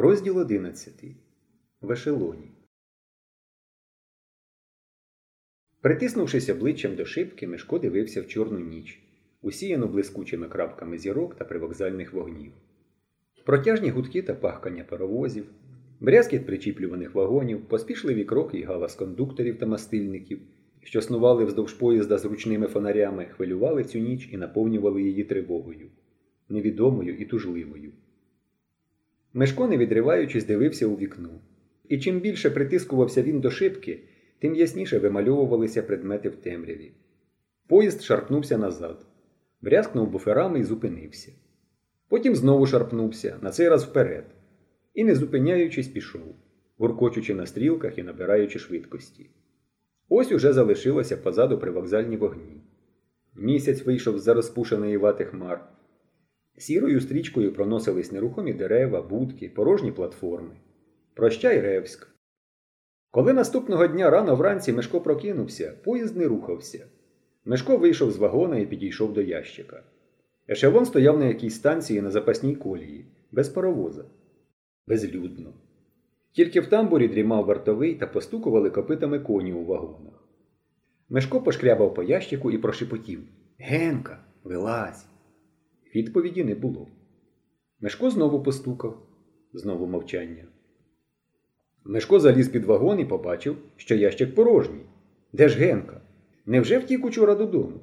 Розділ 11. В ешелоні. Притиснувшись обличчям до шибки, Мишко дивився в чорну ніч, усіяну блискучими крапками зірок та привокзальних вогнів. Протяжні гудки та пахкання паровозів, брязкіт причіплюваних вагонів, поспішливі кроки і галас кондукторів та мастильників, що снували вздовж поїзда з ручними фонарями, хвилювали цю ніч і наповнювали її тривогою, невідомою і тужливою. Мешко, не відриваючись, дивився у вікно. І чим більше притискувався він до шибки, тим ясніше вимальовувалися предмети в темряві. Поїзд шарпнувся назад, брязкнув буферами і зупинився. Потім знову шарпнувся, на цей раз вперед. І, не зупиняючись, пішов, гуркочучи на стрілках і набираючи швидкості. Ось уже залишилося позаду привокзальні вогні. Місяць вийшов з-за розпушеної вати хмар. Сірою стрічкою проносились нерухомі дерева, будки, порожні платформи. Прощай, Ревськ. Коли наступного дня рано вранці Мешко прокинувся, поїзд не рухався. Мешко вийшов з вагона і підійшов до ящика. Ешелон стояв на якійсь станції на запасній колії, без паровоза. Безлюдно. Тільки в тамбурі дрімав вартовий та постукували копитами коні у вагонах. Мешко пошкрябав по ящику і прошепотів Генка, вилазь. Відповіді не було. Мешко знову постукав, знову мовчання. Мешко заліз під вагон і побачив, що ящик порожній. Де ж Генка? Невже втік учора додому?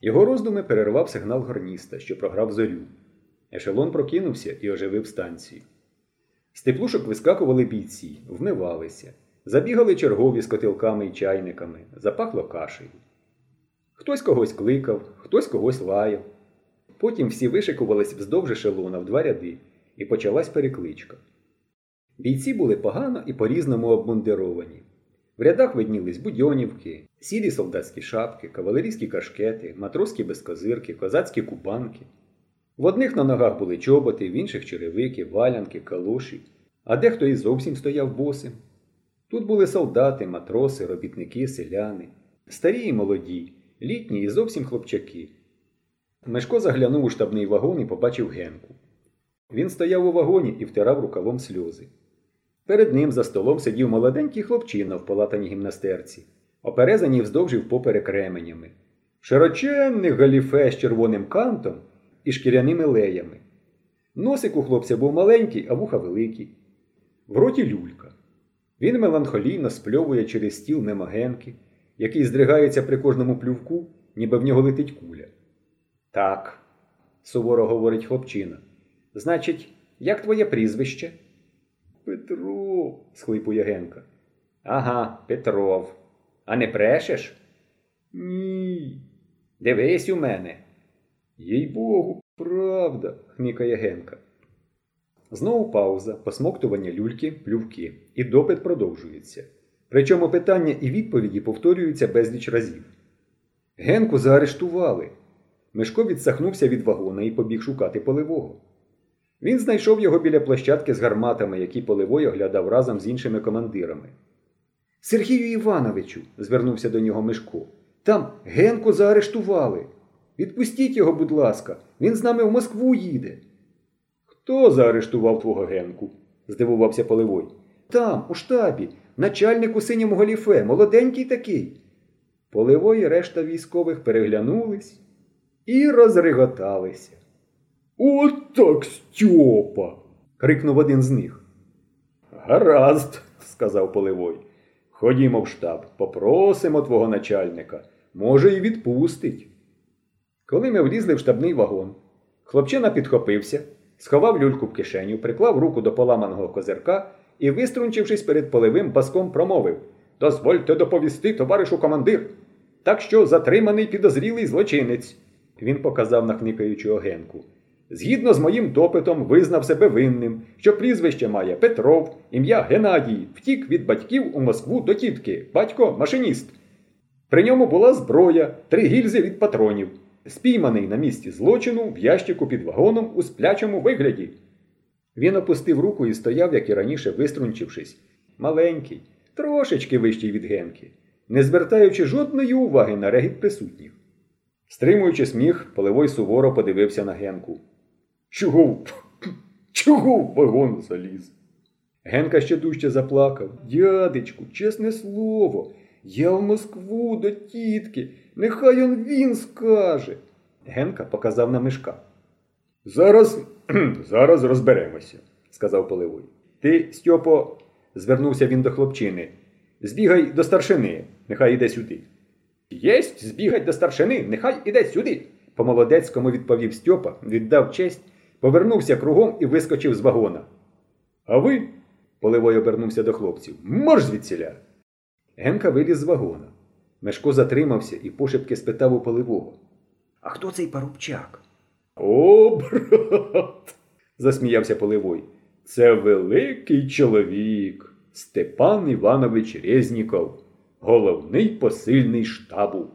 Його роздуми перервав сигнал гарніста, що програв зорю. Ешелон прокинувся і оживив станцію. З теплушок вискакували бійці, вмивалися, забігали чергові з котелками і чайниками, запахло кашею. Хтось когось кликав, хтось когось лаяв. Потім всі вишикувались вздовж ешелона в два ряди, і почалась перекличка. Бійці були погано і по-різному обмундировані. В рядах виднілись будьонівки, сірі солдатські шапки, кавалерійські кашкети, матроські безкозирки, козацькі кубанки. В одних на ногах були чоботи, в інших черевики, валянки, калоші, а дехто і зовсім стояв босим. Тут були солдати, матроси, робітники, селяни, старі і молоді, літні і зовсім хлопчаки. Мешко заглянув у штабний вагон і побачив Генку. Він стояв у вагоні і втирав рукавом сльози. Перед ним за столом сидів молоденький хлопчина в полатаній гімнастерці, оперезані вздовж і впоперек ременями, широченний галіфе з червоним кантом і шкіряними леями. Носик у хлопця був маленький, а вуха великі. В роті люлька. Він меланхолійно спльовує через стіл мимо який здригається при кожному плювку, ніби в нього летить куля. Так, суворо говорить хлопчина. Значить, як твоє прізвище? Петро, схлипує Генка. Ага, Петров. А не брешеш? Ні. Дивись у мене. Їй богу, правда, хмікає Генка. Знову пауза, посмоктування люльки, плювки, і допит продовжується. Причому питання і відповіді повторюються безліч разів. Генку заарештували. Мишко відсахнувся від вагона і побіг шукати поливого. Він знайшов його біля площадки з гарматами, які поливой оглядав разом з іншими командирами. Сергію Івановичу, звернувся до нього Мишко, там Генку заарештували. Відпустіть його, будь ласка, він з нами в Москву їде. Хто заарештував твого Генку? здивувався Поливой. Там, у штабі, начальник у синьому галіфе, молоденький такий. Поливой і решта військових переглянулись і розриготалися. От так Стьопа. крикнув один з них. Гаразд, сказав Поливой. Ходімо в штаб, попросимо твого начальника. Може, і відпустить. Коли ми влізли в штабний вагон, хлопчина підхопився, сховав люльку в кишеню, приклав руку до поламаного козирка і, виструнчившись перед поливим баском, промовив Дозвольте доповісти, товаришу командир. Так що затриманий підозрілий злочинець. Він показав на хникаючого Генку. Згідно з моїм допитом, визнав себе винним, що прізвище має Петров, ім'я Геннадій, втік від батьків у Москву до тітки, батько машиніст. При ньому була зброя, три гільзи від патронів, спійманий на місці злочину в ящику під вагоном у сплячому вигляді. Він опустив руку і стояв, як і раніше, виструнчившись, маленький, трошечки вищий від Генки, не звертаючи жодної уваги на регіт присутніх. Стримуючи сміх, поливой суворо подивився на Генку. Чого Чого в вагон заліз? Генка ще дужче заплакав. Дядечку, чесне слово, я в Москву до тітки, нехай он він скаже. Генка показав на мишка. Зараз, зараз розберемося, сказав Поливой. Ти, Стьопо, звернувся він до хлопчини. Збігай до старшини, нехай іде сюди. Єсть, збігать до старшини, нехай іде сюди. По молодецькому відповів Стьопа, віддав честь, повернувся кругом і вискочив з вагона. А ви, Поливой обернувся до хлопців, марш звідсіля. Генка виліз з вагона. Мешко затримався і пошепки спитав у Поливого. А хто цей парубчак? О, брат. засміявся Поливой. Це великий чоловік Степан Іванович Резніков, головний посильний штабу.